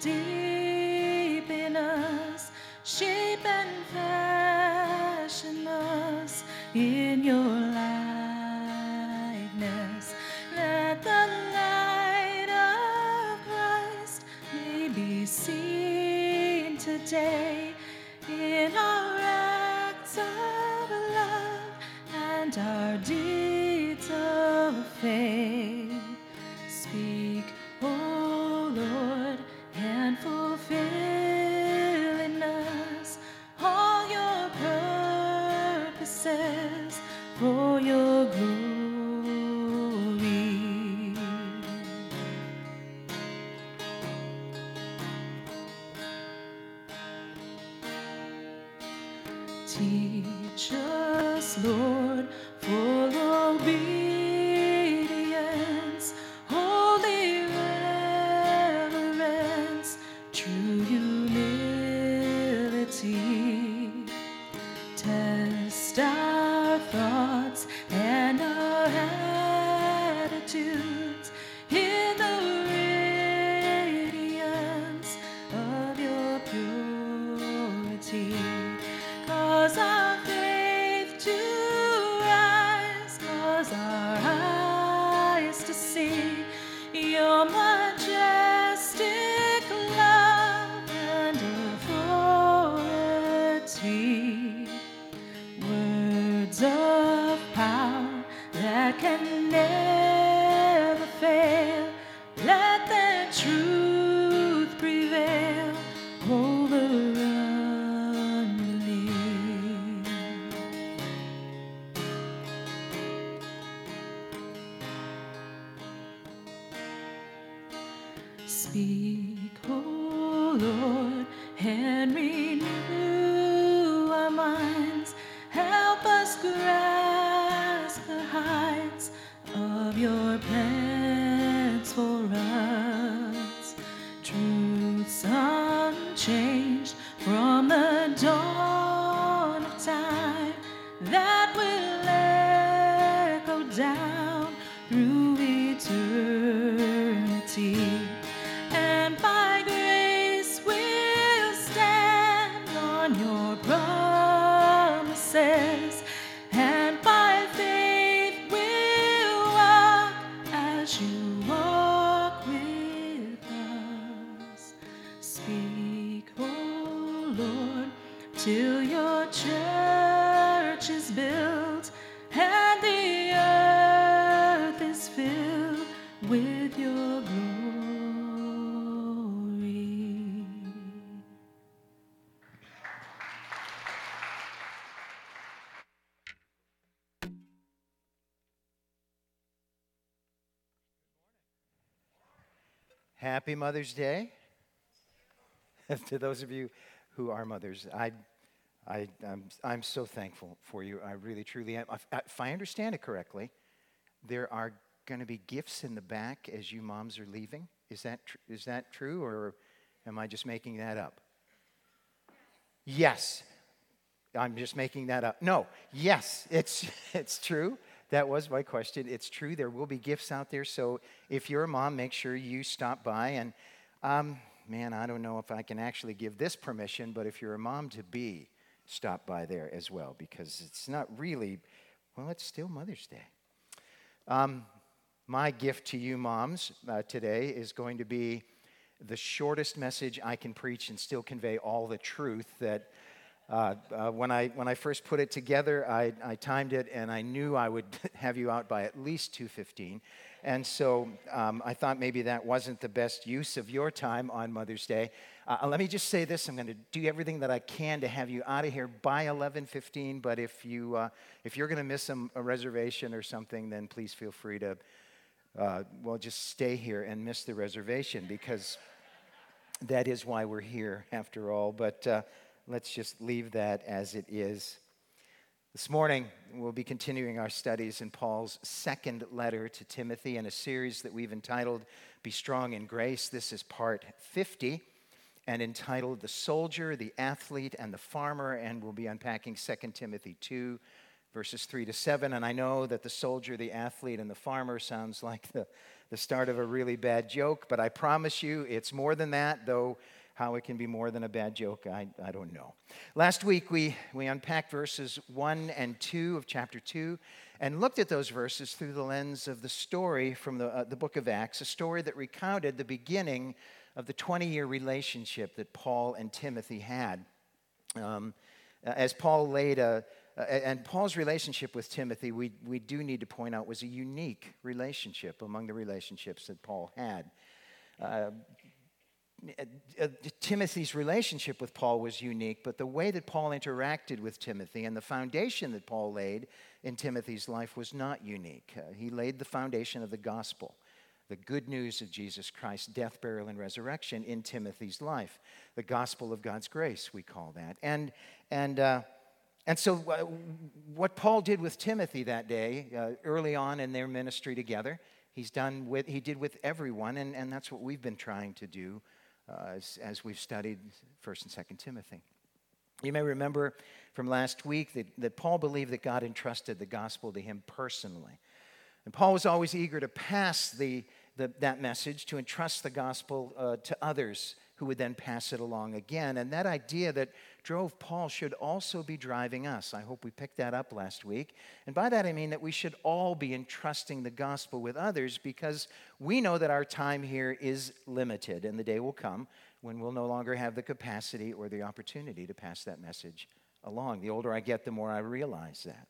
deep in us, shape and fashion us Happy Mother's Day. to those of you who are mothers, I, I, I'm, I'm so thankful for you. I really, truly am. If, I understand it correctly, there are going to be gifts in the back as you moms are leaving. Is that, tr- is that true, or am I just making that up? Yes. I'm just making that up. No, yes, it's, it's true. That was my question. It's true. There will be gifts out there. So if you're a mom, make sure you stop by. And um, man, I don't know if I can actually give this permission, but if you're a mom to be, stop by there as well because it's not really, well, it's still Mother's Day. Um, my gift to you, moms, uh, today is going to be the shortest message I can preach and still convey all the truth that uh, uh, when, I, when I first put it together, I, I timed it and I knew I would have you out by at least 2.15. And so um, I thought maybe that wasn't the best use of your time on Mother's Day. Uh, let me just say this. I'm going to do everything that I can to have you out of here by 11.15. But if, you, uh, if you're going to miss a, a reservation or something, then please feel free to, uh, well, just stay here and miss the reservation because that is why we're here after all. But uh, let's just leave that as it is. This morning, we'll be continuing our studies in Paul's second letter to Timothy in a series that we've entitled Be Strong in Grace. This is part 50 and entitled The Soldier, the Athlete, and the Farmer. And we'll be unpacking 2 Timothy 2, verses 3 to 7. And I know that the soldier, the athlete, and the farmer sounds like the, the start of a really bad joke, but I promise you it's more than that, though how it can be more than a bad joke, I, I don't know. Last week, we, we unpacked verses 1 and 2 of chapter 2 and looked at those verses through the lens of the story from the, uh, the book of Acts, a story that recounted the beginning of the 20 year relationship that Paul and Timothy had. Um, as Paul laid a, and Paul's relationship with Timothy, we, we do need to point out, was a unique relationship among the relationships that Paul had. Uh, Timothy's relationship with Paul was unique, but the way that Paul interacted with Timothy and the foundation that Paul laid in Timothy's life was not unique. Uh, he laid the foundation of the gospel, the good news of Jesus Christ's death, burial, and resurrection in Timothy's life. The gospel of God's grace, we call that. And, and, uh, and so, uh, what Paul did with Timothy that day, uh, early on in their ministry together, he's done with, he did with everyone, and, and that's what we've been trying to do uh, as, as we've studied 1st and 2nd Timothy. You may remember from last week that, that Paul believed that God entrusted the gospel to him personally. And Paul was always eager to pass the, the that message, to entrust the gospel uh, to others who would then pass it along again. And that idea that drove Paul should also be driving us. I hope we picked that up last week. And by that I mean that we should all be entrusting the gospel with others because we know that our time here is limited and the day will come when we'll no longer have the capacity or the opportunity to pass that message along. The older I get, the more I realize that.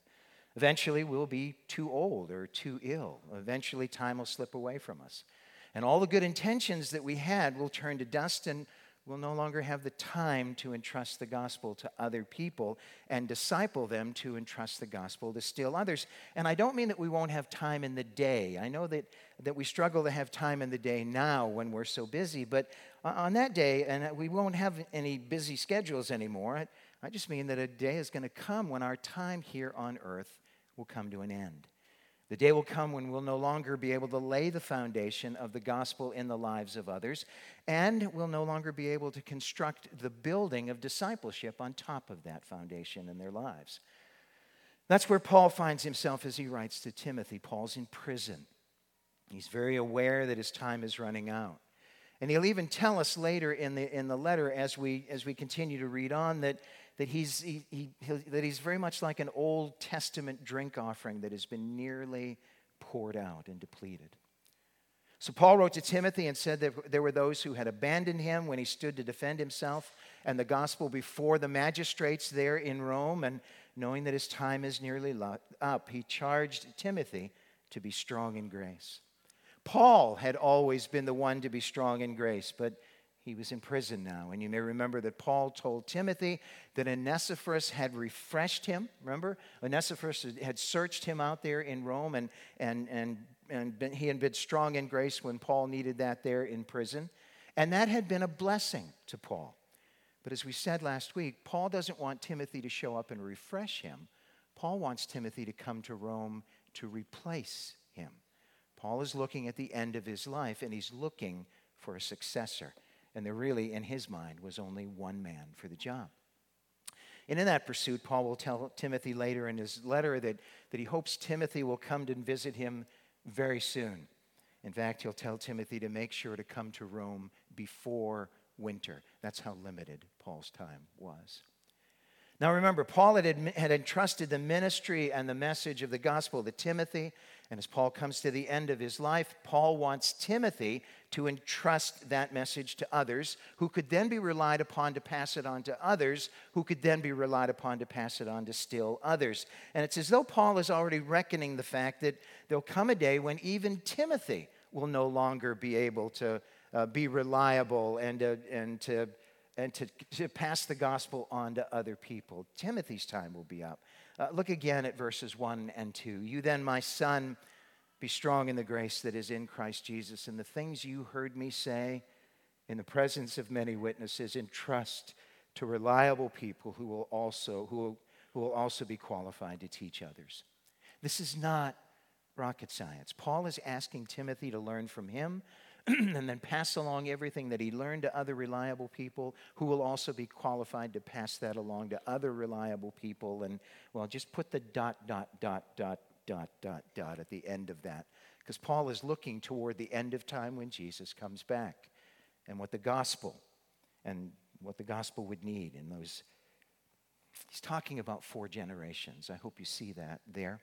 Eventually, we'll be too old or too ill. Eventually, time will slip away from us. And all the good intentions that we had will turn to dust and we'll no longer have the time to entrust the gospel to other people and disciple them to entrust the gospel to still others. And I don't mean that we won't have time in the day. I know that, that we struggle to have time in the day now when we're so busy, but on that day, and we won't have any busy schedules anymore, I just mean that a day is going to come when our time here on earth will come to an end. The day will come when we'll no longer be able to lay the foundation of the gospel in the lives of others, and we'll no longer be able to construct the building of discipleship on top of that foundation in their lives. That's where Paul finds himself as he writes to Timothy. Paul's in prison. He's very aware that his time is running out. And he'll even tell us later in the, in the letter as we, as we continue to read on that that he's, he, he, that he's very much like an Old Testament drink offering that has been nearly poured out and depleted. So Paul wrote to Timothy and said that there were those who had abandoned him when he stood to defend himself and the gospel before the magistrates there in Rome. And knowing that his time is nearly up, he charged Timothy to be strong in grace. Paul had always been the one to be strong in grace, but he was in prison now. And you may remember that Paul told Timothy that Onesiphorus had refreshed him. Remember? Onesiphorus had searched him out there in Rome, and, and, and, and been, he had been strong in grace when Paul needed that there in prison. And that had been a blessing to Paul. But as we said last week, Paul doesn't want Timothy to show up and refresh him. Paul wants Timothy to come to Rome to replace him. Paul is looking at the end of his life, and he's looking for a successor. And there really, in his mind, was only one man for the job. And in that pursuit, Paul will tell Timothy later in his letter that, that he hopes Timothy will come to visit him very soon. In fact, he'll tell Timothy to make sure to come to Rome before winter. That's how limited Paul's time was. Now remember, Paul had, had entrusted the ministry and the message of the gospel to Timothy. And as Paul comes to the end of his life, Paul wants Timothy to entrust that message to others who could then be relied upon to pass it on to others who could then be relied upon to pass it on to still others. And it's as though Paul is already reckoning the fact that there'll come a day when even Timothy will no longer be able to uh, be reliable and, uh, and to and to, to pass the gospel on to other people. Timothy's time will be up. Uh, look again at verses 1 and 2. You then, my son, be strong in the grace that is in Christ Jesus, and the things you heard me say in the presence of many witnesses, entrust to reliable people who will also, who will, who will also be qualified to teach others. This is not rocket science. Paul is asking Timothy to learn from him and then pass along everything that he learned to other reliable people who will also be qualified to pass that along to other reliable people. And, well, just put the dot, dot, dot, dot, dot, dot, dot at the end of that because Paul is looking toward the end of time when Jesus comes back and what the gospel and what the gospel would need in those. He's talking about four generations. I hope you see that there.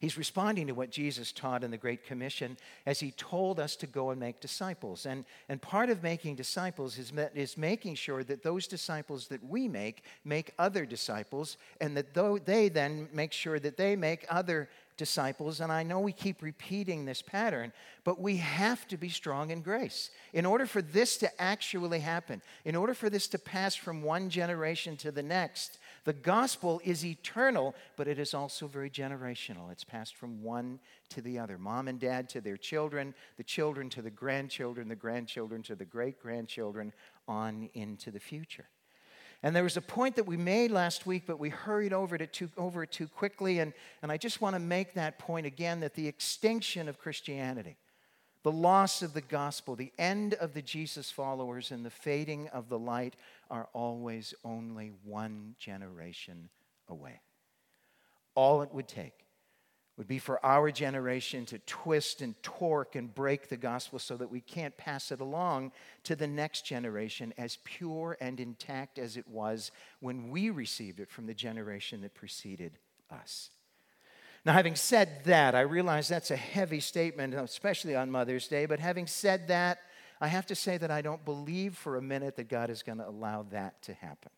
He's responding to what Jesus taught in the Great Commission as he told us to go and make disciples. And, and part of making disciples is, is making sure that those disciples that we make make other disciples, and that though they then make sure that they make other disciples. And I know we keep repeating this pattern, but we have to be strong in grace. In order for this to actually happen, in order for this to pass from one generation to the next, the gospel is eternal, but it is also very generational. It's passed from one to the other mom and dad to their children, the children to the grandchildren, the grandchildren to the great grandchildren, on into the future. And there was a point that we made last week, but we hurried over it too, over it too quickly. And, and I just want to make that point again that the extinction of Christianity, the loss of the gospel, the end of the Jesus followers, and the fading of the light are always only one generation away. All it would take would be for our generation to twist and torque and break the gospel so that we can't pass it along to the next generation as pure and intact as it was when we received it from the generation that preceded us. Now, having said that, I realize that's a heavy statement, especially on Mother's Day, but having said that, I have to say that I don't believe for a minute that God is going to allow that to happen.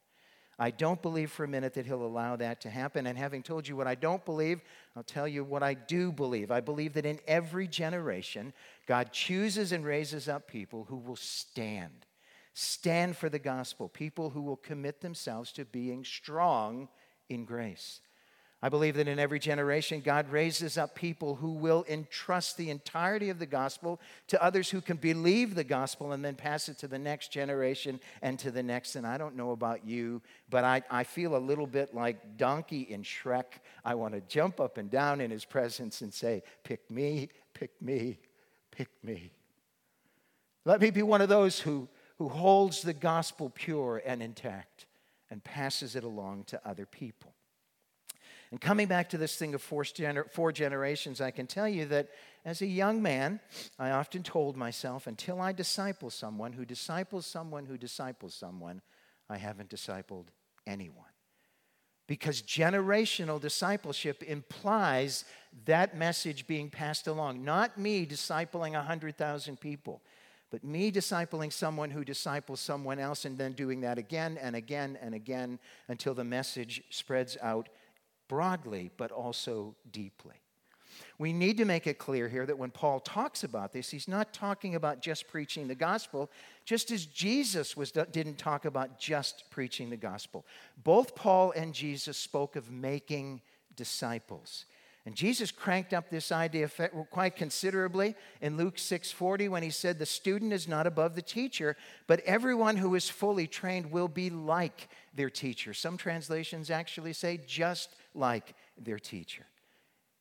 I don't believe for a minute that He'll allow that to happen. And having told you what I don't believe, I'll tell you what I do believe. I believe that in every generation, God chooses and raises up people who will stand. Stand for the gospel, people who will commit themselves to being strong in grace. I believe that in every generation, God raises up people who will entrust the entirety of the gospel to others who can believe the gospel and then pass it to the next generation and to the next. And I don't know about you, but I, I feel a little bit like Donkey in Shrek. I want to jump up and down in his presence and say, Pick me, pick me, pick me. Let me be one of those who, who holds the gospel pure and intact and passes it along to other people. And coming back to this thing of four, gener- four generations, I can tell you that as a young man, I often told myself until I disciple someone who disciples someone who disciples someone, I haven't discipled anyone. Because generational discipleship implies that message being passed along. Not me discipling 100,000 people, but me discipling someone who disciples someone else and then doing that again and again and again until the message spreads out broadly, but also deeply. We need to make it clear here that when Paul talks about this, he's not talking about just preaching the gospel, just as Jesus was, didn't talk about just preaching the gospel. Both Paul and Jesus spoke of making disciples. And Jesus cranked up this idea quite considerably in Luke 6:40 when he said the student is not above the teacher, but everyone who is fully trained will be like their teacher. Some translations actually say just like their teacher.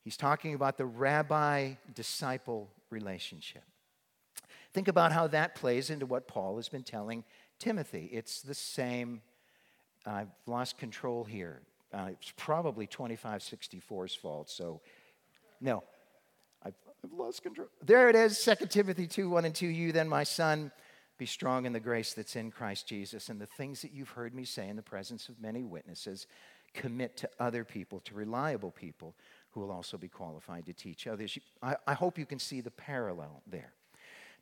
He's talking about the rabbi disciple relationship. Think about how that plays into what Paul has been telling Timothy. It's the same. I've lost control here. Uh, it's probably 2564's fault, so no. I've, lost control. There it is, 2 Timothy 2 1 and 2. You then, my son, be strong in the grace that's in Christ Jesus, and the things that you've heard me say in the presence of many witnesses, commit to other people, to reliable people who will also be qualified to teach others. I, hope you can see the parallel there.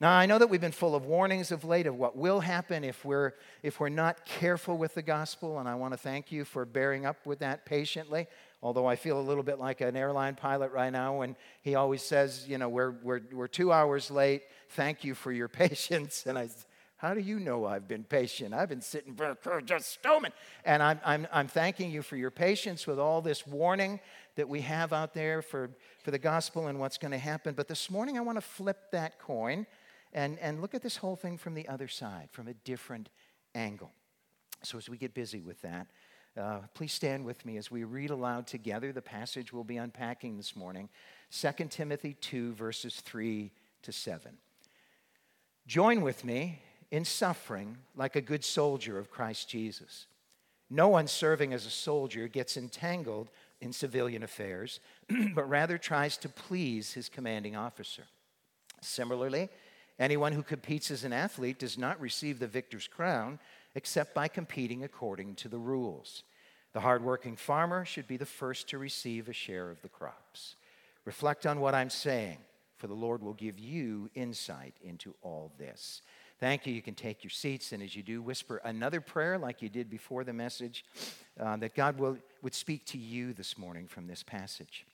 Now, I know that we've been full of warnings of late of what will happen if we're, if we're not careful with the gospel, and I want to thank you for bearing up with that patiently. Although I feel a little bit like an airline pilot right now when he always says, you know, we're, we're, we're two hours late, thank you for your patience. And I how do you know I've been patient? I've been sitting for just stoning. And I'm, I'm, I'm thanking you for your patience with all this warning that we have out there for, for the gospel and what's going to happen. But this morning, I want to flip that coin and, and look at this whole thing from the other side, from a different angle. So, as we get busy with that, uh, please stand with me as we read aloud together the passage we'll be unpacking this morning 2 Timothy 2, verses 3 to 7. Join with me in suffering like a good soldier of Christ Jesus. No one serving as a soldier gets entangled in civilian affairs, but rather tries to please his commanding officer. Similarly, anyone who competes as an athlete does not receive the victor's crown except by competing according to the rules. The hardworking farmer should be the first to receive a share of the crops. Reflect on what I'm saying, for the Lord will give you insight into all this. Thank you. You can take your seats, and as you do, whisper another prayer like you did before the message uh, that God will, would speak to you this morning from this passage.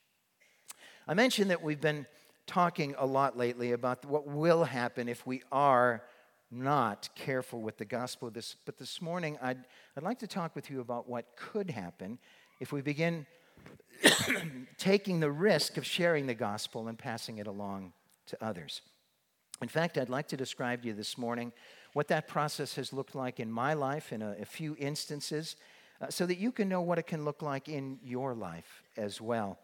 I mentioned that we've been talking a lot lately about what will happen if we are not careful with the gospel. This, but this morning, I'd, I'd like to talk with you about what could happen if we begin taking the risk of sharing the gospel and passing it along to others. In fact, I'd like to describe to you this morning what that process has looked like in my life in a, a few instances uh, so that you can know what it can look like in your life as well.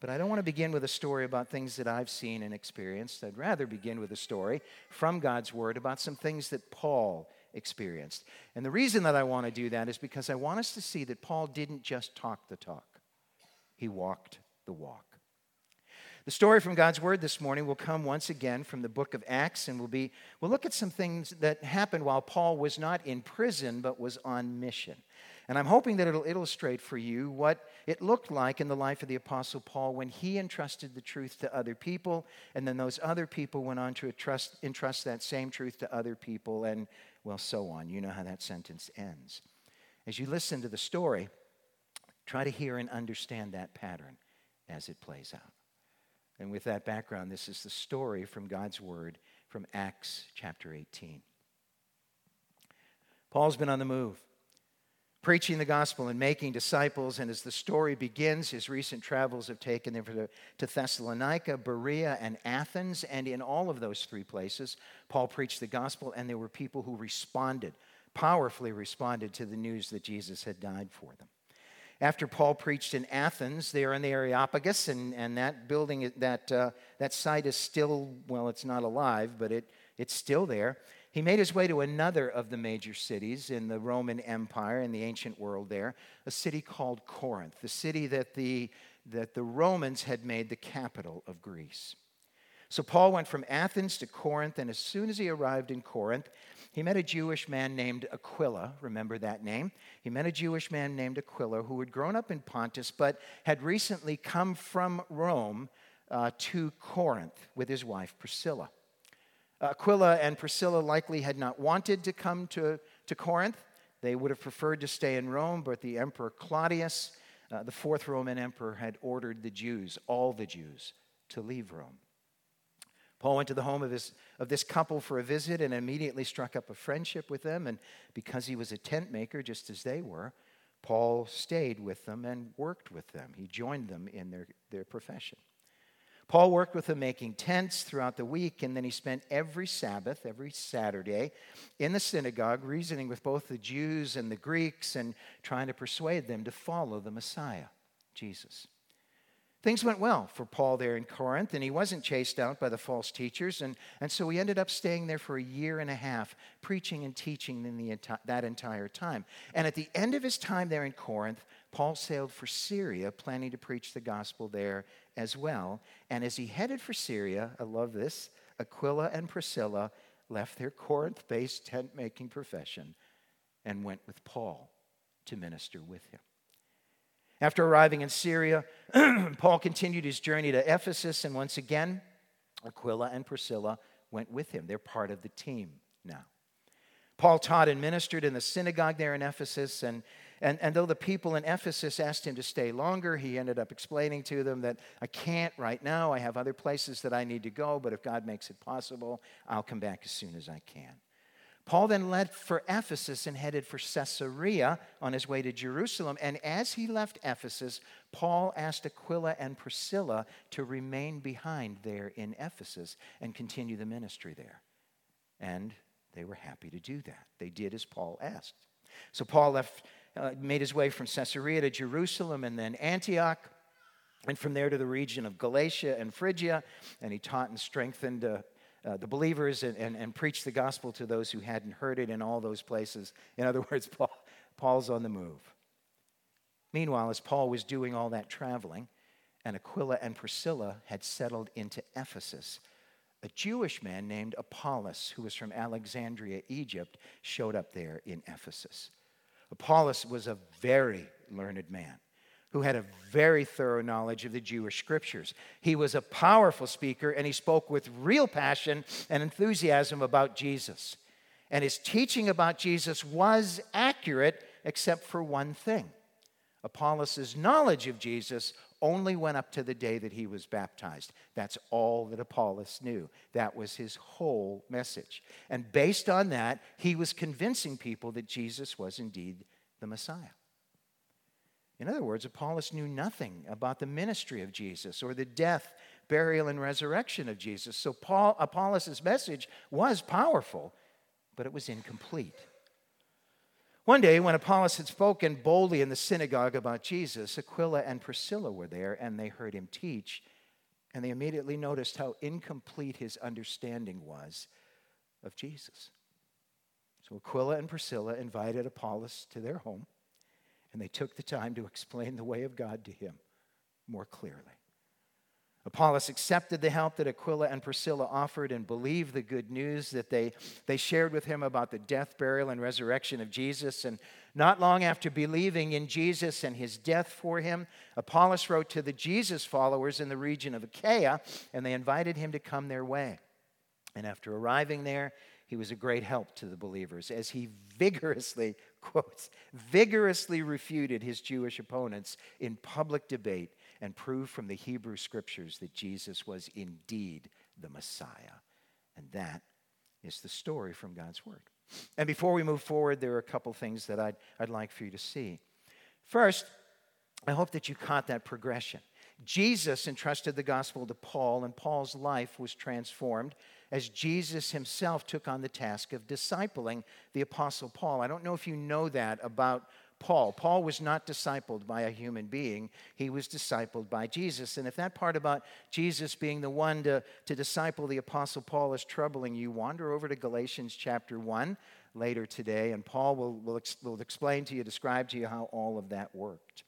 But I don't want to begin with a story about things that I've seen and experienced. I'd rather begin with a story from God's Word about some things that Paul experienced. And the reason that I want to do that is because I want us to see that Paul didn't just talk the talk, he walked the walk. The story from God's Word this morning will come once again from the book of Acts, and we'll, be, we'll look at some things that happened while Paul was not in prison but was on mission. And I'm hoping that it'll illustrate for you what it looked like in the life of the Apostle Paul when he entrusted the truth to other people, and then those other people went on to entrust, entrust that same truth to other people, and well, so on. You know how that sentence ends. As you listen to the story, try to hear and understand that pattern as it plays out. And with that background, this is the story from God's Word from Acts chapter 18. Paul's been on the move, preaching the gospel and making disciples. And as the story begins, his recent travels have taken him to Thessalonica, Berea, and Athens. And in all of those three places, Paul preached the gospel, and there were people who responded, powerfully responded to the news that Jesus had died for them. After Paul preached in Athens, there in the Areopagus, and, and that building, that, uh, that site is still, well, it's not alive, but it, it's still there. He made his way to another of the major cities in the Roman Empire, in the ancient world there, a city called Corinth, the city that the, that the Romans had made the capital of Greece. So Paul went from Athens to Corinth, and as soon as he arrived in Corinth, he met a Jewish man named Aquila. Remember that name? He met a Jewish man named Aquila who had grown up in Pontus but had recently come from Rome uh, to Corinth with his wife Priscilla. Aquila and Priscilla likely had not wanted to come to, to Corinth. They would have preferred to stay in Rome, but the Emperor Claudius, uh, the fourth Roman emperor, had ordered the Jews, all the Jews, to leave Rome. Paul went to the home of, his, of this couple for a visit and immediately struck up a friendship with them. And because he was a tent maker, just as they were, Paul stayed with them and worked with them. He joined them in their, their profession. Paul worked with them making tents throughout the week, and then he spent every Sabbath, every Saturday, in the synagogue, reasoning with both the Jews and the Greeks and trying to persuade them to follow the Messiah, Jesus. Things went well for Paul there in Corinth, and he wasn't chased out by the false teachers. And, and so he ended up staying there for a year and a half, preaching and teaching in the, that entire time. And at the end of his time there in Corinth, Paul sailed for Syria, planning to preach the gospel there as well. And as he headed for Syria, I love this, Aquila and Priscilla left their Corinth based tent making profession and went with Paul to minister with him. After arriving in Syria, Paul continued his journey to Ephesus, and once again, Aquila and Priscilla went with him. They're part of the team now. Paul taught and ministered in the synagogue there in Ephesus, and, and, and though the people in Ephesus asked him to stay longer, he ended up explaining to them that I can't right now. I have other places that I need to go, but if God makes it possible, I'll come back as soon as I can. Paul then left for Ephesus and headed for Caesarea on his way to Jerusalem. And as he left Ephesus, Paul asked Aquila and Priscilla to remain behind there in Ephesus and continue the ministry there. And they were happy to do that. They did as Paul asked. So Paul left, uh, made his way from Caesarea to Jerusalem and then Antioch, and from there to the region of Galatia and Phrygia. And he taught and strengthened uh, uh, the believers and, and, and preach the gospel to those who hadn't heard it in all those places. In other words, Paul, Paul's on the move. Meanwhile, as Paul was doing all that traveling, and Aquila and Priscilla had settled into Ephesus, a Jewish man named Apollos, who was from Alexandria, Egypt, showed up there in Ephesus. Apollos was a very learned man who had a very thorough knowledge of the Jewish scriptures. He was a powerful speaker and he spoke with real passion and enthusiasm about Jesus. And his teaching about Jesus was accurate except for one thing. Apollos' knowledge of Jesus only went up to the day that he was baptized. That's all that Apollos knew. That was his whole message. And based on that, he was convincing people that Jesus was indeed the Messiah. In other words, Apollos knew nothing about the ministry of Jesus or the death, burial, and resurrection of Jesus. So Paul, Apollos' message was powerful, but it was incomplete. One day, when Apollos had spoken boldly in the synagogue about Jesus, Aquila and Priscilla were there and they heard him teach, and they immediately noticed how incomplete his understanding was of Jesus. So Aquila and Priscilla invited Apollos to their home, and they took the time to explain the way of God to him more clearly. Apollos accepted the help that Aquila and Priscilla offered and believed the good news that they, they shared with him about the death, burial, and resurrection of Jesus. And not long after believing in Jesus and his death for him, Apollos wrote to the Jesus followers in the region of Achaia, and they invited him to come their way. And after arriving there, he was a great help to the believers as he vigorously, quotes, vigorously refuted his Jewish opponents in public debate and proved from the Hebrew scriptures that Jesus was indeed the Messiah. And that is the story from God's Word. And before we move forward, there are a couple things that I'd, I'd like for you to see. First, I hope that you caught that progression. Jesus entrusted the gospel to Paul, and Paul's life was transformed as Jesus himself took on the task of discipling the Apostle Paul. I don't know if you know that about Paul. Paul was not discipled by a human being, he was discipled by Jesus. And if that part about Jesus being the one to, to disciple the Apostle Paul is troubling you, wander over to Galatians chapter 1 later today, and Paul will, will, will explain to you, describe to you how all of that worked.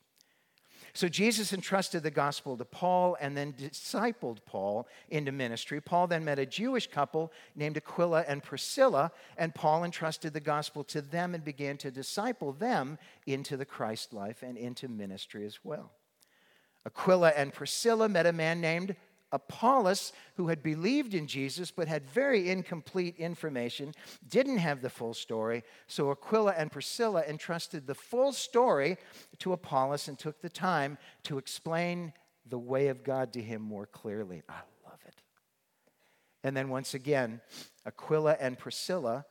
So Jesus entrusted the gospel to Paul and then discipled Paul into ministry. Paul then met a Jewish couple named Aquila and Priscilla, and Paul entrusted the gospel to them and began to disciple them into the Christ life and into ministry as well. Aquila and Priscilla met a man named Apollos, who had believed in Jesus but had very incomplete information, didn't have the full story. So Aquila and Priscilla entrusted the full story to Apollos and took the time to explain the way of God to him more clearly. I love it. And then once again, Aquila and Priscilla.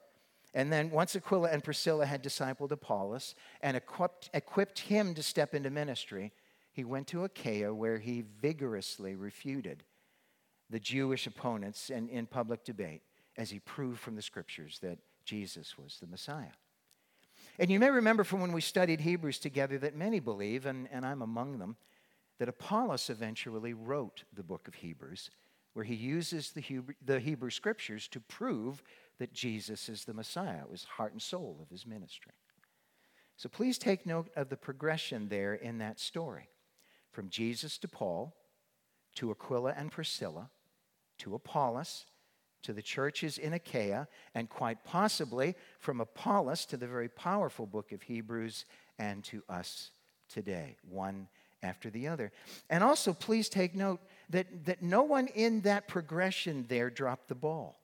And then once Aquila and Priscilla had discipled Apollos and equipped, equipped him to step into ministry, he went to Achaia where he vigorously refuted the Jewish opponents in, in public debate as he proved from the scriptures that Jesus was the Messiah. And you may remember from when we studied Hebrews together that many believe, and, and I'm among them, that Apollos eventually wrote the book of Hebrews, where he uses the Hebrew, the Hebrew scriptures to prove that Jesus is the Messiah. It was heart and soul of his ministry. So please take note of the progression there in that story from Jesus to Paul, to Aquila and Priscilla, to Apollos, to the churches in Achaia, and quite possibly from Apollos to the very powerful book of Hebrews and to us today, one after the other. And also, please take note that, that no one in that progression there dropped the ball.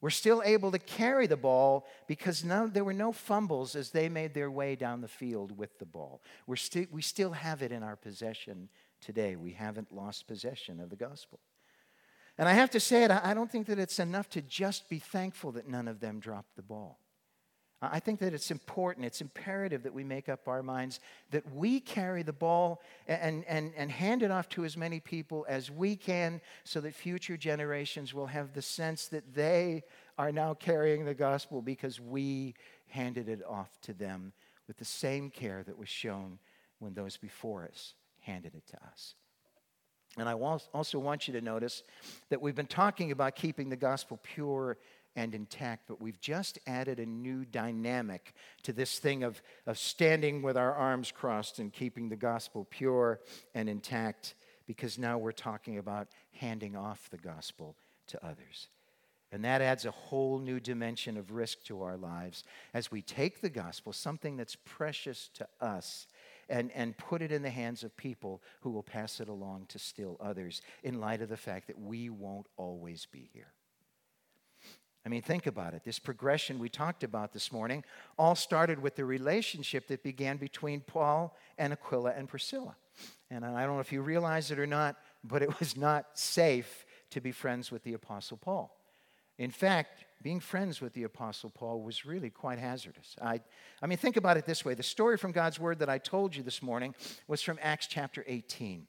We're still able to carry the ball because no, there were no fumbles as they made their way down the field with the ball. We're sti- we still have it in our possession today. We haven't lost possession of the gospel. And I have to say it, I don't think that it's enough to just be thankful that none of them dropped the ball. I think that it's important, it's imperative that we make up our minds that we carry the ball and, and, and hand it off to as many people as we can so that future generations will have the sense that they are now carrying the gospel because we handed it off to them with the same care that was shown when those before us handed it to us. And I also want you to notice that we've been talking about keeping the gospel pure and intact, but we've just added a new dynamic to this thing of, of standing with our arms crossed and keeping the gospel pure and intact, because now we're talking about handing off the gospel to others. And that adds a whole new dimension of risk to our lives as we take the gospel, something that's precious to us, and, and put it in the hands of people who will pass it along to still others in light of the fact that we won't always be here. I mean, think about it. This progression we talked about this morning all started with the relationship that began between Paul and Aquila and Priscilla. And I don't know if you realize it or not, but it was not safe to be friends with the Apostle Paul. In fact, being friends with the Apostle Paul was really quite hazardous. I, I mean, think about it this way the story from God's Word that I told you this morning was from Acts chapter 18.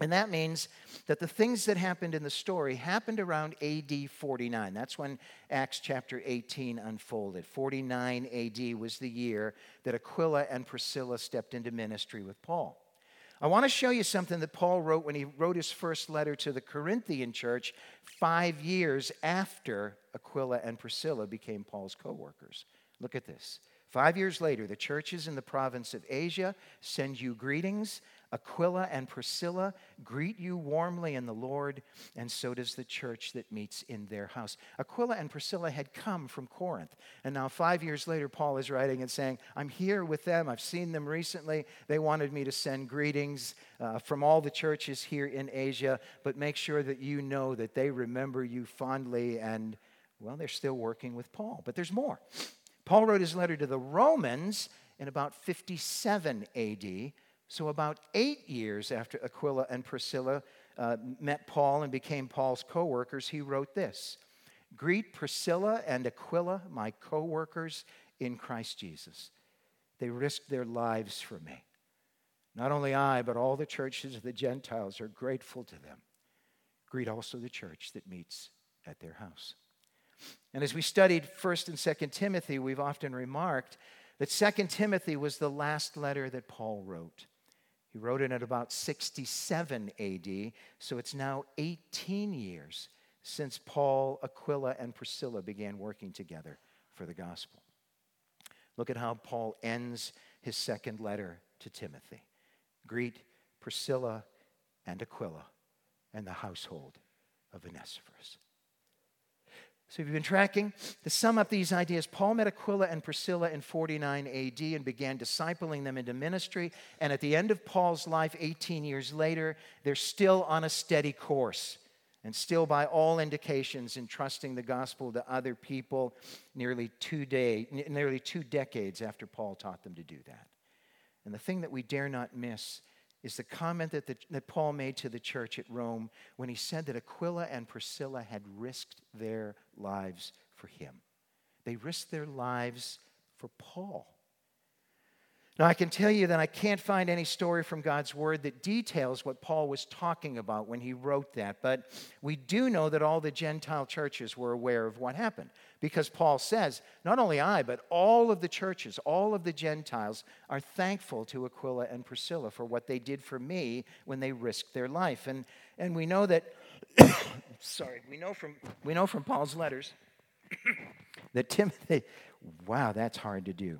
And that means that the things that happened in the story happened around AD 49. That's when Acts chapter 18 unfolded. 49 AD was the year that Aquila and Priscilla stepped into ministry with Paul. I want to show you something that Paul wrote when he wrote his first letter to the Corinthian church five years after Aquila and Priscilla became Paul's co workers. Look at this. Five years later, the churches in the province of Asia send you greetings. Aquila and Priscilla greet you warmly in the Lord, and so does the church that meets in their house. Aquila and Priscilla had come from Corinth, and now five years later, Paul is writing and saying, I'm here with them. I've seen them recently. They wanted me to send greetings uh, from all the churches here in Asia, but make sure that you know that they remember you fondly, and well, they're still working with Paul. But there's more. Paul wrote his letter to the Romans in about 57 AD so, about eight years after Aquila and Priscilla uh, met Paul and became Paul's co workers, he wrote this Greet Priscilla and Aquila, my co workers in Christ Jesus. They risked their lives for me. Not only I, but all the churches of the Gentiles are grateful to them. Greet also the church that meets at their house. And as we studied 1st and 2nd Timothy, we've often remarked that 2nd Timothy was the last letter that Paul wrote. He wrote it at about 67 AD, so it's now 18 years since Paul, Aquila, and Priscilla began working together for the gospel. Look at how Paul ends his second letter to Timothy. Greet Priscilla and Aquila and the household of Onesiphorus. So, if you've been tracking, to sum up these ideas, Paul met Aquila and Priscilla in 49 AD and began discipling them into ministry. And at the end of Paul's life, 18 years later, they're still on a steady course and still, by all indications, entrusting the gospel to other people nearly two, day, nearly two decades after Paul taught them to do that. And the thing that we dare not miss is the comment that, the, that Paul made to the church at Rome when he said that Aquila and Priscilla had risked their lives for him. They risked their lives for Paul. Now, I can tell you that I can't find any story from God's word that details what Paul was talking about when he wrote that, but we do know that all the Gentile churches were aware of what happened because Paul says, not only I, but all of the churches, all of the Gentiles are thankful to Aquila and Priscilla for what they did for me when they risked their life. And, and we know that, sorry, we know from, we know from Paul's letters that Timothy, wow, that's hard to do.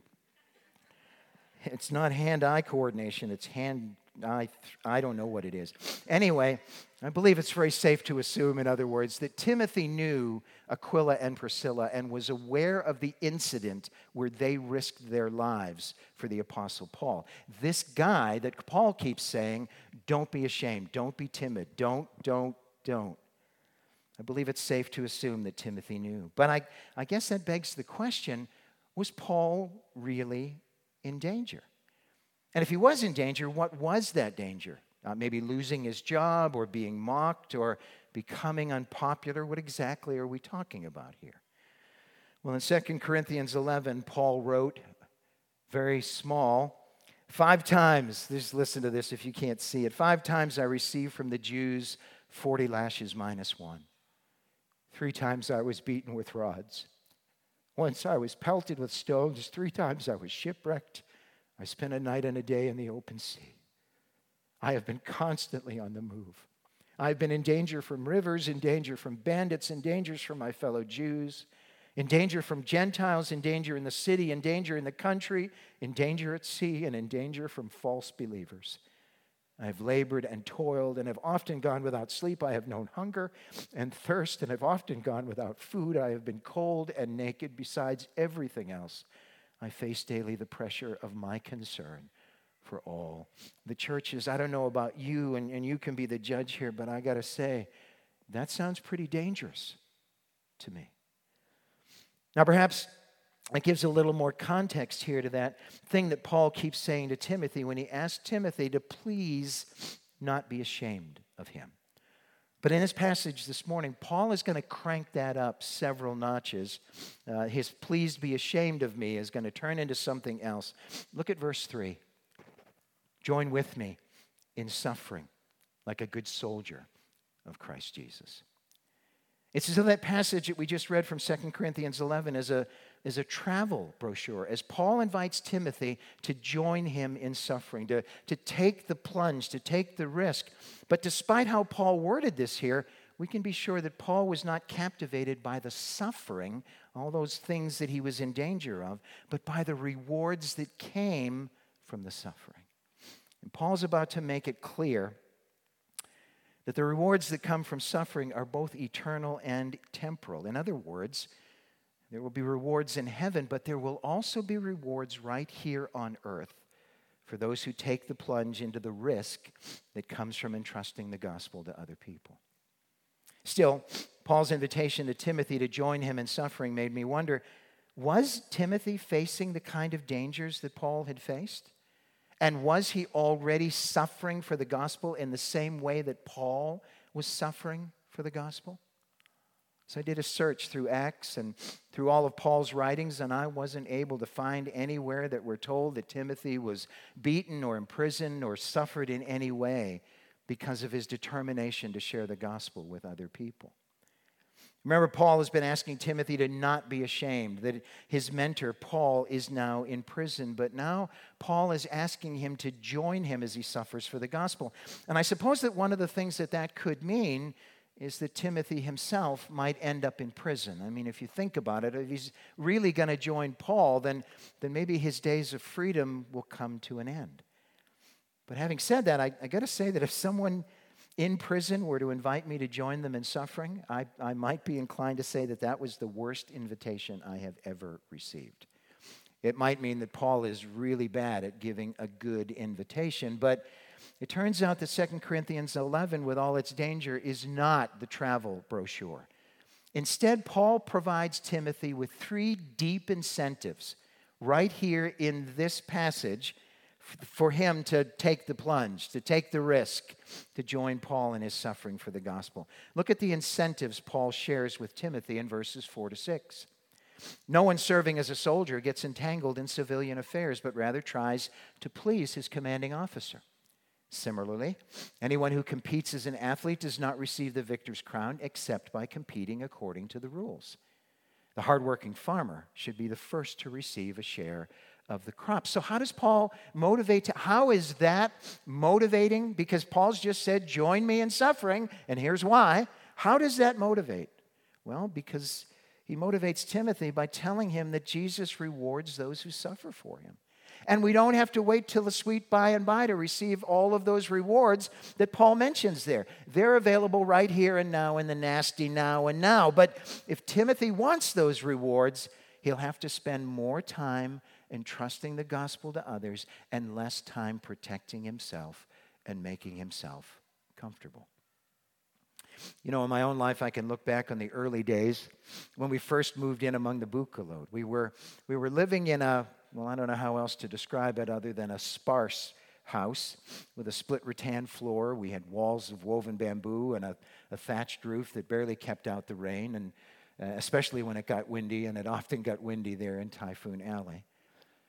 It's not hand eye coordination, it's hand eye, I don't know what it is. Anyway, I believe it's very safe to assume, in other words, that Timothy knew Aquila and Priscilla and was aware of the incident where they risked their lives for the Apostle Paul. This guy that Paul keeps saying, don't be ashamed, don't be timid, don't, don't, don't. I believe it's safe to assume that Timothy knew. But I, I guess that begs the question was Paul really in danger. And if he was in danger, what was that danger? Uh, maybe losing his job or being mocked or becoming unpopular. What exactly are we talking about here? Well, in 2 Corinthians 11, Paul wrote, very small, five times, just listen to this if you can't see it. Five times I received from the Jews 40 lashes minus one. Three times I was beaten with rods. Once I was pelted with stones. Three times I was shipwrecked. I spent a night and a day in the open sea. I have been constantly on the move. I've been in danger from rivers, in danger from bandits, in dangers from my fellow Jews, in danger from Gentiles, in danger in the city, in danger in the country, in danger at sea, and in danger from false believers. I have labored and toiled and have often gone without sleep. I have known hunger and thirst and have often gone without food. I have been cold and naked. Besides everything else, I face daily the pressure of my concern for all the churches. I don't know about you, and, and you can be the judge here, but I got to say, that sounds pretty dangerous to me. Now, perhaps it gives a little more context here to that thing that Paul keeps saying to Timothy when he asks Timothy to please not be ashamed of him. But in this passage this morning, Paul is going to crank that up several notches. Uh, his please be ashamed of me is going to turn into something else. Look at verse 3. Join with me in suffering like a good soldier of Christ Jesus. It's as though that passage that we just read from 2 Corinthians 11 is a, is a travel brochure as Paul invites Timothy to join him in suffering, to, to take the plunge, to take the risk. But despite how Paul worded this here, we can be sure that Paul was not captivated by the suffering, all those things that he was in danger of, but by the rewards that came from the suffering. And Paul's about to make it clear that the rewards that come from suffering are both eternal and temporal. In other words, there will be rewards in heaven, but there will also be rewards right here on earth for those who take the plunge into the risk that comes from entrusting the gospel to other people. Still, Paul's invitation to Timothy to join him in suffering made me wonder was Timothy facing the kind of dangers that Paul had faced? And was he already suffering for the gospel in the same way that Paul was suffering for the gospel? So I did a search through Acts and through all of Paul's writings, and I wasn't able to find anywhere that we're told that Timothy was beaten or imprisoned or suffered in any way because of his determination to share the gospel with other people. Remember, Paul has been asking Timothy to not be ashamed, that his mentor, Paul, is now in prison. But now Paul is asking him to join him as he suffers for the gospel. And I suppose that one of the things that that could mean is that Timothy himself might end up in prison. I mean, if you think about it, if he's really going to join Paul, then, then maybe his days of freedom will come to an end. But having said that, I, I got to say that if someone in prison were to invite me to join them in suffering, I, I might be inclined to say that that was the worst invitation I have ever received. It might mean that Paul is really bad at giving a good invitation, but it turns out that 2 Corinthians 11, with all its danger, is not the travel brochure. Instead, Paul provides Timothy with three deep incentives right here in this passage for him to take the plunge, to take the risk, to join Paul in his suffering for the gospel. Look at the incentives Paul shares with Timothy in verses 4 to 6. No one serving as a soldier gets entangled in civilian affairs, but rather tries to please his commanding officer. Similarly, anyone who competes as an athlete does not receive the victor's crown except by competing according to the rules. The hardworking farmer should be the first to receive a share of the crop. So, how does Paul motivate? To, how is that motivating? Because Paul's just said, Join me in suffering, and here's why. How does that motivate? Well, because he motivates Timothy by telling him that Jesus rewards those who suffer for him. And we don't have to wait till the sweet by and by to receive all of those rewards that Paul mentions there. They're available right here and now in the nasty now and now. But if Timothy wants those rewards, he'll have to spend more time entrusting the gospel to others and less time protecting himself and making himself comfortable. You know, in my own life, I can look back on the early days when we first moved in among the Bukalot. We were, we were living in a, well, I don't know how else to describe it other than a sparse house with a split rattan floor. We had walls of woven bamboo and a, a thatched roof that barely kept out the rain, and uh, especially when it got windy, and it often got windy there in Typhoon Alley.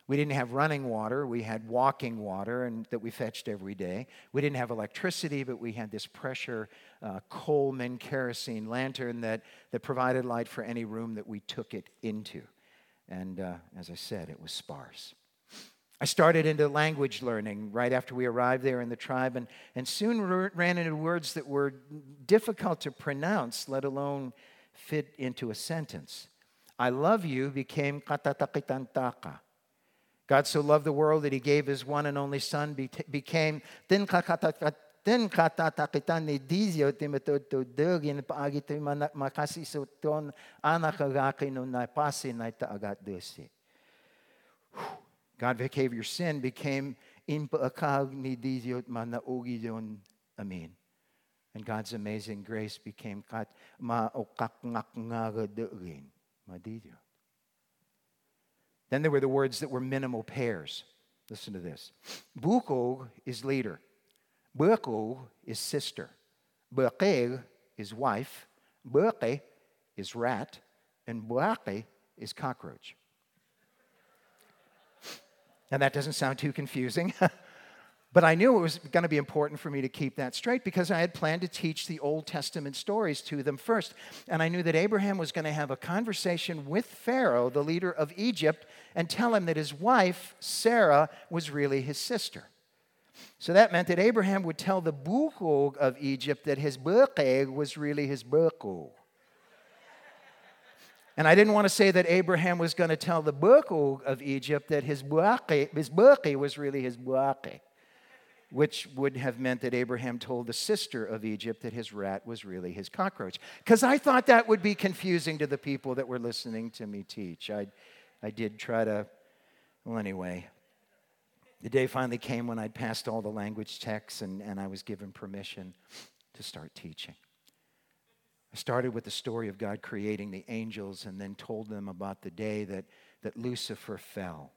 We didn't have running water, we had walking water and that we fetched every day. We didn't have electricity, but we had this pressure uh, Coleman kerosene lantern that, that provided light for any room that we took it into. And uh, as I said, it was sparse. I started into language learning right after we arrived there in the tribe and, and soon ran into words that were difficult to pronounce, let alone fit into a sentence. I love you became katatakitantaka. God so loved the world that he gave his one and only son became din din katatakitan ni dizio timatutudugin paagi ti makasisuton anakagaki no naipasi na taagat dusi. God became your sin became impaakag ni dizio manaugi yon amin. And God's amazing grace became kat maokakngakngagadugin madidyo. Then there were the words that were minimal pairs. Listen to this. Bukog is leader. Buko is sister. Buke is wife. Buke is rat. And buake is cockroach. And that doesn't sound too confusing. But I knew it was going to be important for me to keep that straight because I had planned to teach the Old Testament stories to them first. And I knew that Abraham was going to have a conversation with Pharaoh, the leader of Egypt, and tell him that his wife, Sarah, was really his sister. So that meant that Abraham would tell the Bukog of Egypt that his Bukeg was really his Bukog. And I didn't want to say that Abraham was going to tell the Bukog of Egypt that his Buake, his was really his Buake which would have meant that Abraham told the sister of Egypt that his rat was really his cockroach. Because I thought that would be confusing to the people that were listening to me teach. I, I did try to, well, anyway. The day finally came when I'd passed all the language texts and, and I was given permission to start teaching. I started with the story of God creating the angels and then told them about the day that, that Lucifer fell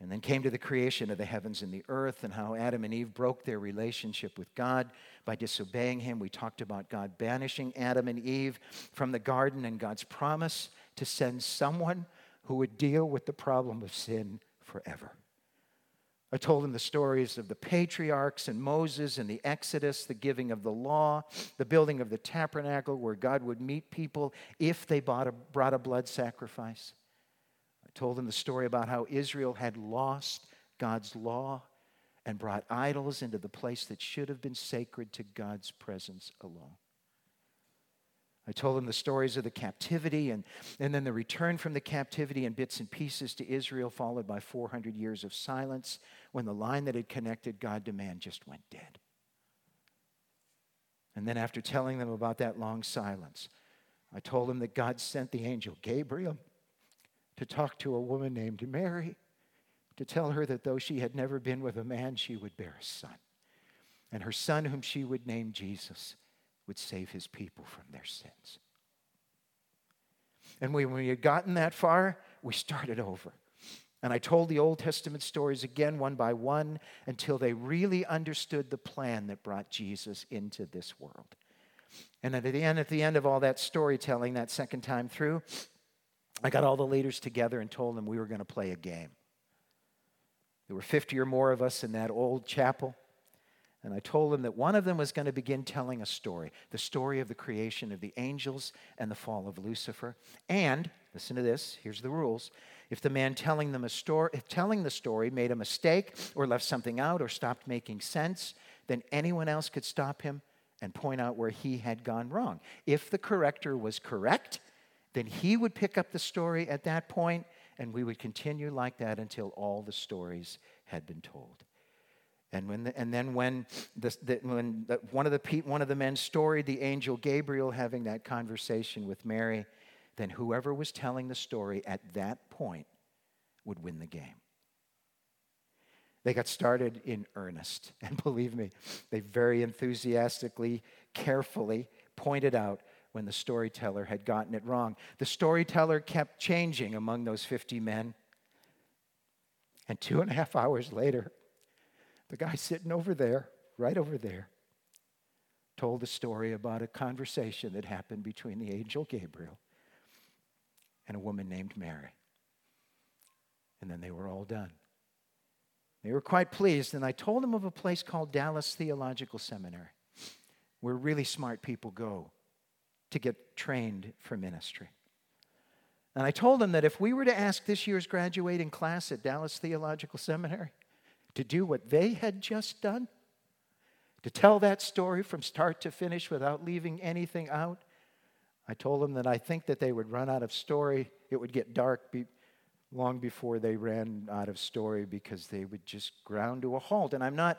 and then came to the creation of the heavens and the earth and how Adam and Eve broke their relationship with God by disobeying Him. We talked about God banishing Adam and Eve from the garden and God's promise to send someone who would deal with the problem of sin forever. I told them the stories of the patriarchs and Moses and the Exodus, the giving of the law, the building of the tabernacle where God would meet people if they brought a, brought a blood sacrifice. I told them the story about how Israel had lost God's law and brought idols into the place that should have been sacred to God's presence alone. I told them the stories of the captivity and, and then the return from the captivity in bits and pieces to Israel, followed by 400 years of silence when the line that had connected God to man just went dead. And then, after telling them about that long silence, I told them that God sent the angel Gabriel to talk to a woman named Mary, to tell her that though she had never been with a man, she would bear a son. And her son, whom she would name Jesus, would save his people from their sins. And when we had gotten that far, we started over. And I told the Old Testament stories again, one by one, until they really understood the plan that brought Jesus into this world. And at the end, at the end of all that storytelling, that second time through, I got all the leaders together and told them we were going to play a game. There were 50 or more of us in that old chapel. And I told them that one of them was going to begin telling a story the story of the creation of the angels and the fall of Lucifer. And, listen to this, here's the rules. If the man telling them a story, if telling the story made a mistake or left something out or stopped making sense, then anyone else could stop him and point out where he had gone wrong. If the corrector was correct, then he would pick up the story at that point, and we would continue like that until all the stories had been told. And, when the, and then when, the, when the, one, of the, one of the men storied the angel Gabriel having that conversation with Mary, then whoever was telling the story at that point would win the game. They got started in earnest. And believe me, they very enthusiastically, carefully pointed out when the storyteller had gotten it wrong. The storyteller kept changing among those 50 men. And two and a half hours later, the guy sitting over there, right over there, told the story about a conversation that happened between the angel Gabriel and a woman named Mary. And then they were all done. They were quite pleased, and I told them of a place called Dallas Theological Seminary, where really smart people go to get trained for ministry. And I told them that if we were to ask this year's graduating class at Dallas Theological Seminary to do what they had just done, to tell that story from start to finish without leaving anything out, I told them that I think that they would run out of story. It would get dark be, long before they ran out of story because they would just ground to a halt. And I'm not,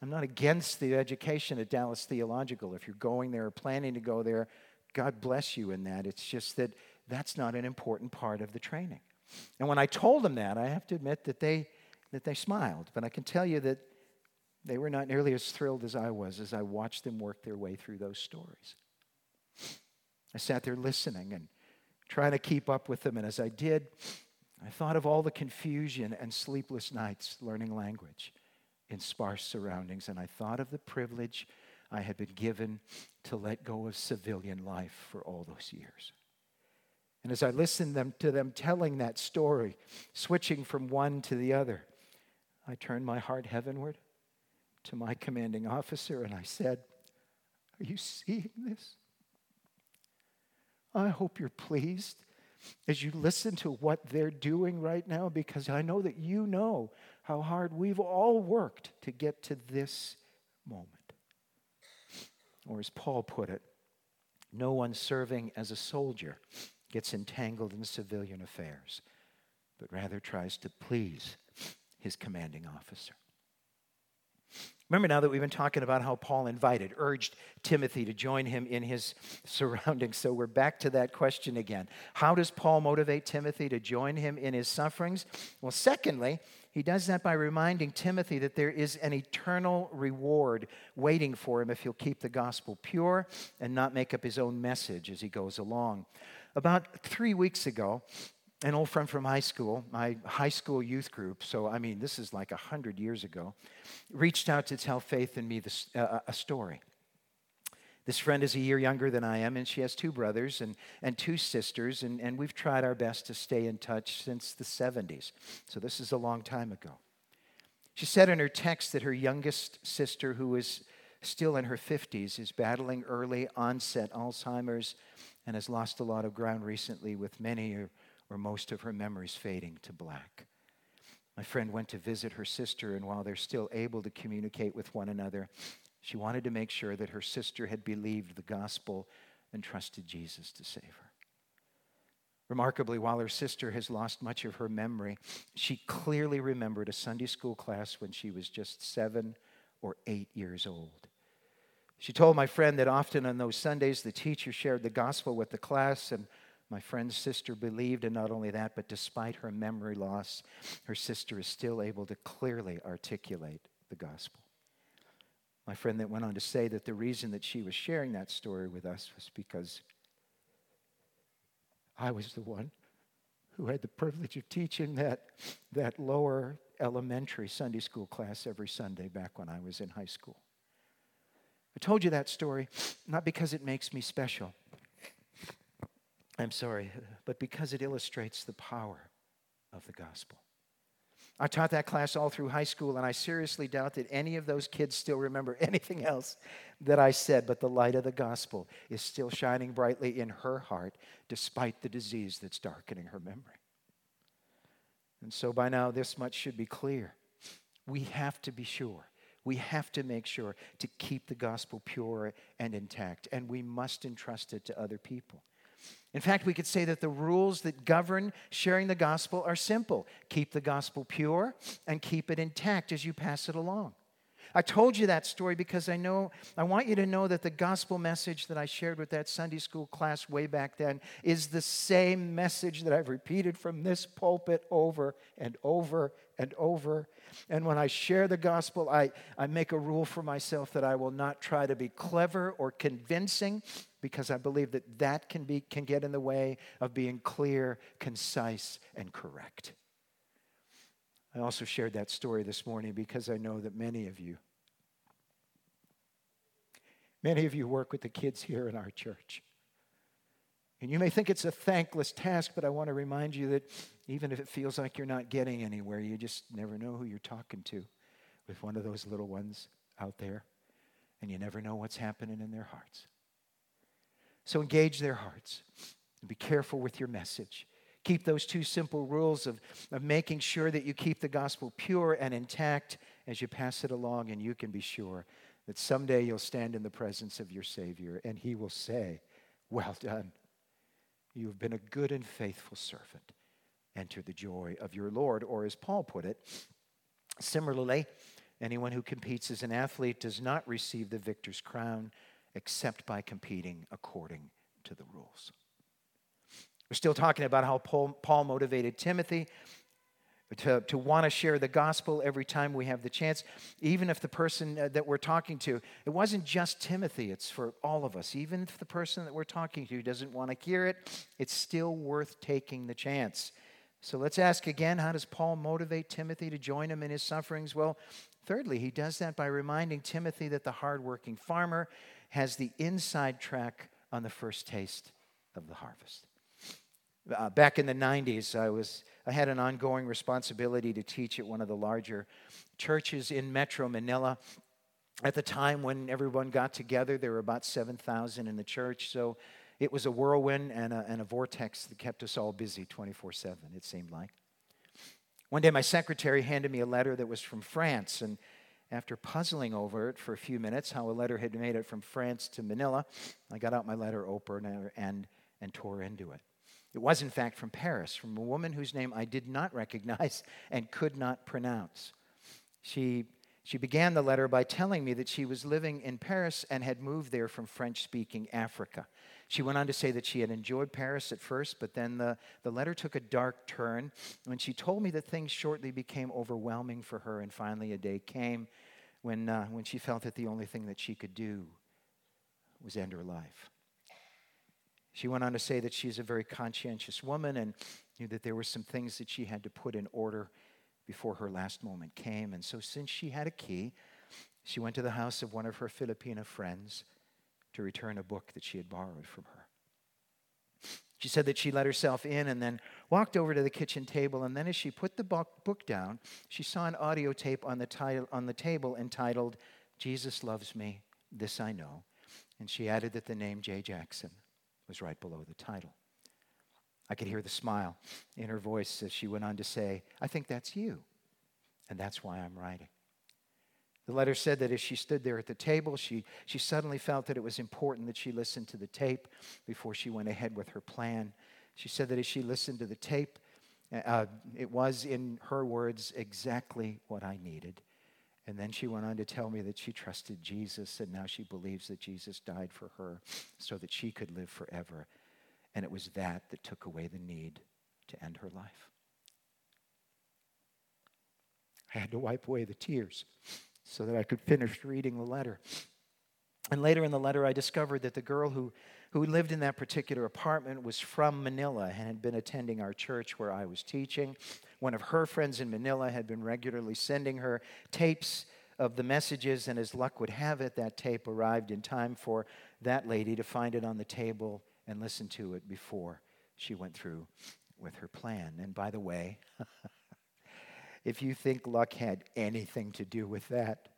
I'm not against the education at Dallas Theological. If you're going there or planning to go there, God bless you in that. It's just that that's not an important part of the training. And when I told them that, I have to admit that they, that they smiled. But I can tell you that they were not nearly as thrilled as I was as I watched them work their way through those stories. I sat there listening and trying to keep up with them. And as I did, I thought of all the confusion and sleepless nights learning language in sparse surroundings. And I thought of the privilege I had been given to let go of civilian life for all those years. And as I listened them, to them telling that story, switching from one to the other, I turned my heart heavenward to my commanding officer and I said, Are you seeing this? I hope you're pleased as you listen to what they're doing right now because I know that you know how hard we've all worked to get to this moment. Or as Paul put it, no one serving as a soldier gets entangled in civilian affairs, but rather tries to please his commanding officer. Remember now that we've been talking about how Paul invited, urged Timothy to join him in his surroundings. So we're back to that question again. How does Paul motivate Timothy to join him in his sufferings? Well, secondly, he does that by reminding Timothy that there is an eternal reward waiting for him if he'll keep the gospel pure and not make up his own message as he goes along. About three weeks ago, an old friend from high school, my high school youth group, so I mean, this is like 100 years ago, reached out to tell Faith and me this, uh, a story. This friend is a year younger than I am, and she has two brothers and, and two sisters, and, and we've tried our best to stay in touch since the 70s. So this is a long time ago. She said in her text that her youngest sister, who is still in her 50s, is battling early onset Alzheimer's and has lost a lot of ground recently with many or most of her memories fading to black. My friend went to visit her sister, and while they're still able to communicate with one another, she wanted to make sure that her sister had believed the gospel and trusted Jesus to save her. Remarkably, while her sister has lost much of her memory, she clearly remembered a Sunday school class when she was just seven or eight years old. She told my friend that often on those Sundays the teacher shared the gospel with the class, and my friend's sister believed, and not only that, but despite her memory loss, her sister is still able to clearly articulate the gospel. My friend that went on to say that the reason that she was sharing that story with us was because I was the one who had the privilege of teaching that, that lower elementary Sunday school class every Sunday back when I was in high school. I told you that story not because it makes me special. I'm sorry, but because it illustrates the power of the gospel. I taught that class all through high school, and I seriously doubt that any of those kids still remember anything else that I said, but the light of the gospel is still shining brightly in her heart despite the disease that's darkening her memory. And so by now, this much should be clear. We have to be sure we have to make sure to keep the gospel pure and intact, and we must entrust it to other people. In fact, we could say that the rules that govern sharing the gospel are simple keep the gospel pure and keep it intact as you pass it along. I told you that story because I know I want you to know that the gospel message that I shared with that Sunday school class way back then is the same message that I've repeated from this pulpit over and over and over. And when I share the gospel, I, I make a rule for myself that I will not try to be clever or convincing because I believe that that can, be, can get in the way of being clear, concise, and correct. I also shared that story this morning because I know that many of you, many of you work with the kids here in our church. And you may think it's a thankless task, but I want to remind you that even if it feels like you're not getting anywhere, you just never know who you're talking to with one of those little ones out there, and you never know what's happening in their hearts. So engage their hearts and be careful with your message keep those two simple rules of, of making sure that you keep the gospel pure and intact as you pass it along, and you can be sure that someday you'll stand in the presence of your Savior and He will say, Well done, You have been a good and faithful servant. Enter the joy of your Lord. Or, as Paul put it, similarly, anyone who competes as an athlete does not receive the victor's crown except by competing according to the rules. We're still talking about how Paul, motivated Timothy to, to want to share the gospel every time we have the chance, even if the person uh, that we're talking to, it wasn't just Timothy, it's for all of us. Even if the person that we're talking to doesn't want to hear it, it's still worth taking the chance. So let's ask again how does Paul motivate Timothy to join him in his sufferings? Well, thirdly, he does that by reminding Timothy that the hardworking farmer has the inside track on the first taste of the harvest. Uh, back in the 90s, I, was, I had an ongoing responsibility to teach at one of the larger churches in Metro Manila. At the time when everyone got together, there were about 7,000 in the church. So it was a whirlwind and a, and a vortex that kept us all busy 24 7, it seemed like. One day, my secretary handed me a letter that was from France. And after puzzling over it for a few minutes, how a letter had made it from France to Manila, I got out my letter opener and, and tore into it. It was, in fact, from Paris, from a woman whose name I did not recognize and could not pronounce. She, she began the letter by telling me that she was living in Paris and had moved there from French speaking Africa. She went on to say that she had enjoyed Paris at first, but then the, the letter took a dark turn when she told me that things shortly became overwhelming for her, and finally a day came when, uh, when she felt that the only thing that she could do was end her life. She went on to say that she is a very conscientious woman and knew that there were some things that she had to put in order before her last moment came. And so, since she had a key, she went to the house of one of her Filipino friends to return a book that she had borrowed from her. She said that she let herself in and then walked over to the kitchen table. And then, as she put the book down, she saw an audio tape on the, title, on the table entitled, Jesus Loves Me, This I Know. And she added that the name Jay Jackson was right below the title. I could hear the smile in her voice as she went on to say, I think that's you, and that's why I'm writing. The letter said that as she stood there at the table, she, she suddenly felt that it was important that she listen to the tape before she went ahead with her plan. She said that as she listened to the tape, uh, it was, in her words, exactly what I needed. And then she went on to tell me that she trusted Jesus and now she believes that Jesus died for her so that she could live forever. And it was that that took away the need to end her life. I had to wipe away the tears so that I could finish reading the letter. And later in the letter, I discovered that the girl who, who lived in that particular apartment was from Manila and had been attending our church where I was teaching. One of her friends in Manila had been regularly sending her tapes of the messages, and as luck would have it, that tape arrived in time for that lady to find it on the table and listen to it before she went through with her plan. And by the way, if you think luck had anything to do with that,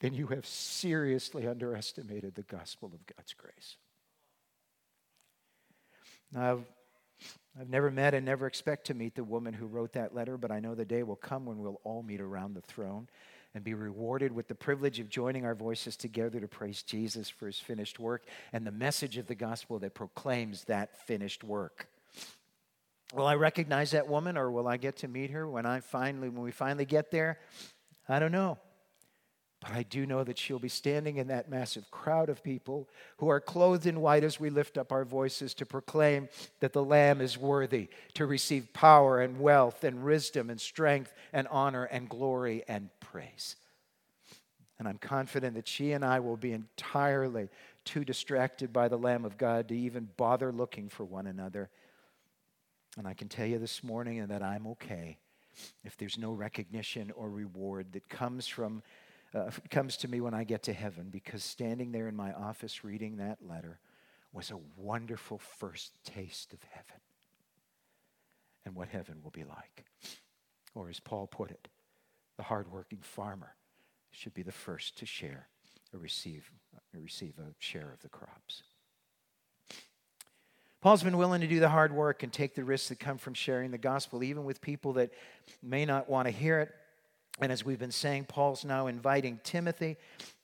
then you have seriously underestimated the gospel of God's grace. Now, I've never met and never expect to meet the woman who wrote that letter, but I know the day will come when we'll all meet around the throne and be rewarded with the privilege of joining our voices together to praise Jesus for his finished work and the message of the gospel that proclaims that finished work. Will I recognize that woman or will I get to meet her when I finally when we finally get there? I don't know. But I do know that she'll be standing in that massive crowd of people who are clothed in white as we lift up our voices to proclaim that the Lamb is worthy to receive power and wealth and wisdom and strength and honor and glory and praise. And I'm confident that she and I will be entirely too distracted by the Lamb of God to even bother looking for one another. And I can tell you this morning that I'm okay if there's no recognition or reward that comes from uh, comes to me when I get to heaven because standing there in my office reading that letter was a wonderful first taste of heaven and what heaven will be like. Or as Paul put it, the hardworking farmer should be the first to share or receive, or receive a share of the crops. Paul's been willing to do the hard work and take the risks that come from sharing the gospel, even with people that may not want to hear it and as we've been saying, Paul's now inviting Timothy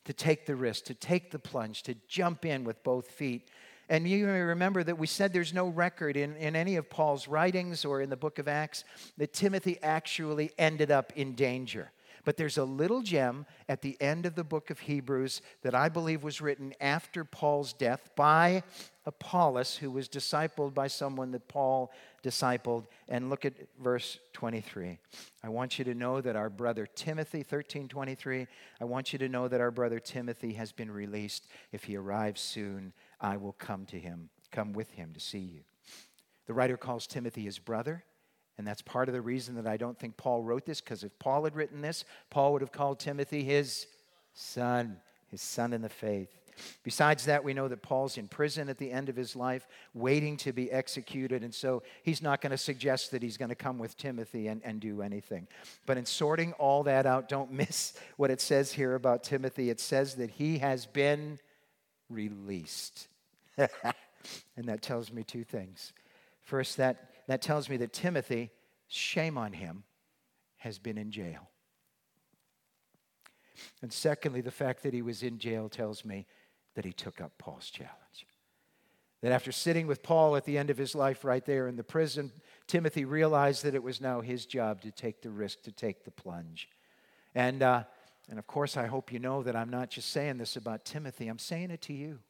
to take the risk, to take the plunge, to jump in with both feet, And you may remember that we said there's no record in, in any of Paul's writings or in the book of Acts that Timothy actually ended up in danger. But there's a little gem at the end of the book of Hebrews that I believe was written after Paul's death by Apollos, who was discipled by someone that Paul discipled. And look at verse 23. I want you to know that our brother Timothy, 1323, I want you to know that our brother Timothy has been released. If he arrives soon, I will come to him, come with him to see you. The writer calls Timothy his brother. And that's part of the reason that I don't think Paul wrote this, because if Paul had written this, Paul would have called Timothy his son, his son in the faith. Besides that, we know that Paul's in prison at the end of his life, waiting to be executed. And so he's not going to suggest that he's going to come with Timothy and, and do anything. But in sorting all that out, don't miss what it says here about Timothy. It says that he has been released. and that tells me two things. First, that that tells me that Timothy, shame on him, has been in jail. And secondly, the fact that he was in jail tells me that he took up Paul's challenge. That after sitting with Paul at the end of his life right there in the prison, Timothy realized that it was now his job to take the risk, to take the plunge. And, uh, and of course, I hope you know that I'm not just saying this about Timothy, I'm saying it to you.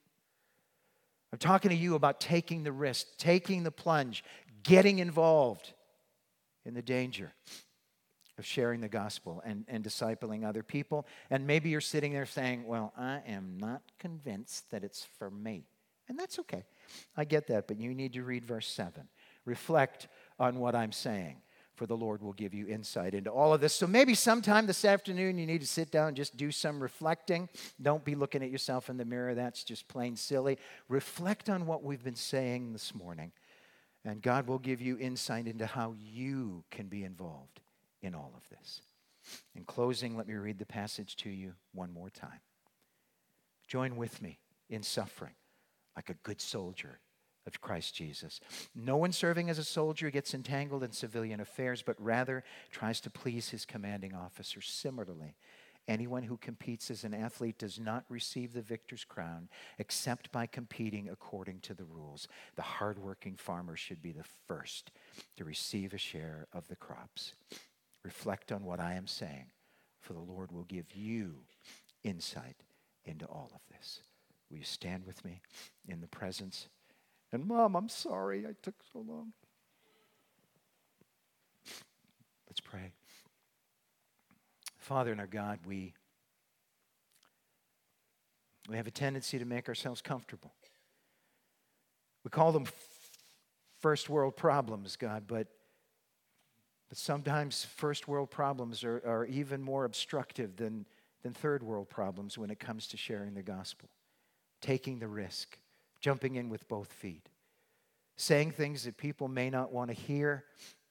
I'm talking to you about taking the risk, taking the plunge, getting involved in the danger of sharing the gospel and, and discipling other people. And maybe you're sitting there saying, Well, I am not convinced that it's for me. And that's okay. I get that, but you need to read verse 7. Reflect on what I'm saying, for the Lord will give you insight into all of this. So maybe sometime this afternoon you need to sit down and just do some reflecting. Don't be looking at yourself in the mirror, that's just plain silly. Reflect on what we've been saying this morning and God will give you insight into how you can be involved in all of this. In closing, let me read the passage to you one more time. Join with me in suffering like a good soldier of Christ Jesus. No one serving as a soldier gets entangled in civilian affairs, but rather tries to please his commanding officer. Similarly, Anyone who competes as an athlete does not receive the victor's crown except by competing according to the rules. The hardworking farmer should be the first to receive a share of the crops. Reflect on what I am saying, for the Lord will give you insight into all of this. Will you stand with me in the presence? And, Mom, I'm sorry I took so long. Let's pray. Father and our God, we, we have a tendency to make ourselves comfortable. We call them first world problems, God, but, but sometimes first world problems are, are even more obstructive than, than third world problems when it comes to sharing the gospel. Taking the risk, jumping in with both feet, saying things that people may not want to hear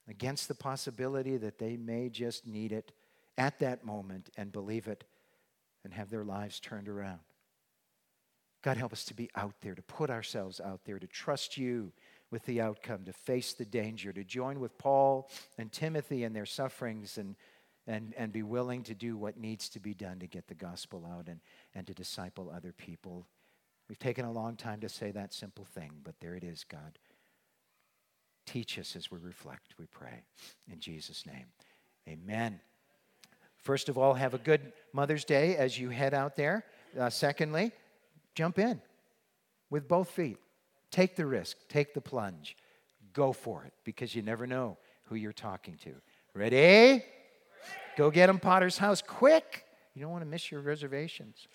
against the possibility that they may just need it at that moment and believe it and have their lives turned around. God, help us to be out there, to put ourselves out there, to trust you with the outcome, to face the danger, to join with Paul and Timothy in their sufferings and, and, and be willing to do what needs to be done to get the gospel out and, and to disciple other people. We've taken a long time to say that simple thing, but there it is, God. Teach us as we reflect, we pray. In Jesus' name, amen. First of all, have a good Mother's Day as you head out there. Uh, secondly, jump in with both feet. Take the risk, take the plunge. Go for it because you never know who you're talking to. Ready? Go get them, Potter's House, quick. You don't want to miss your reservations.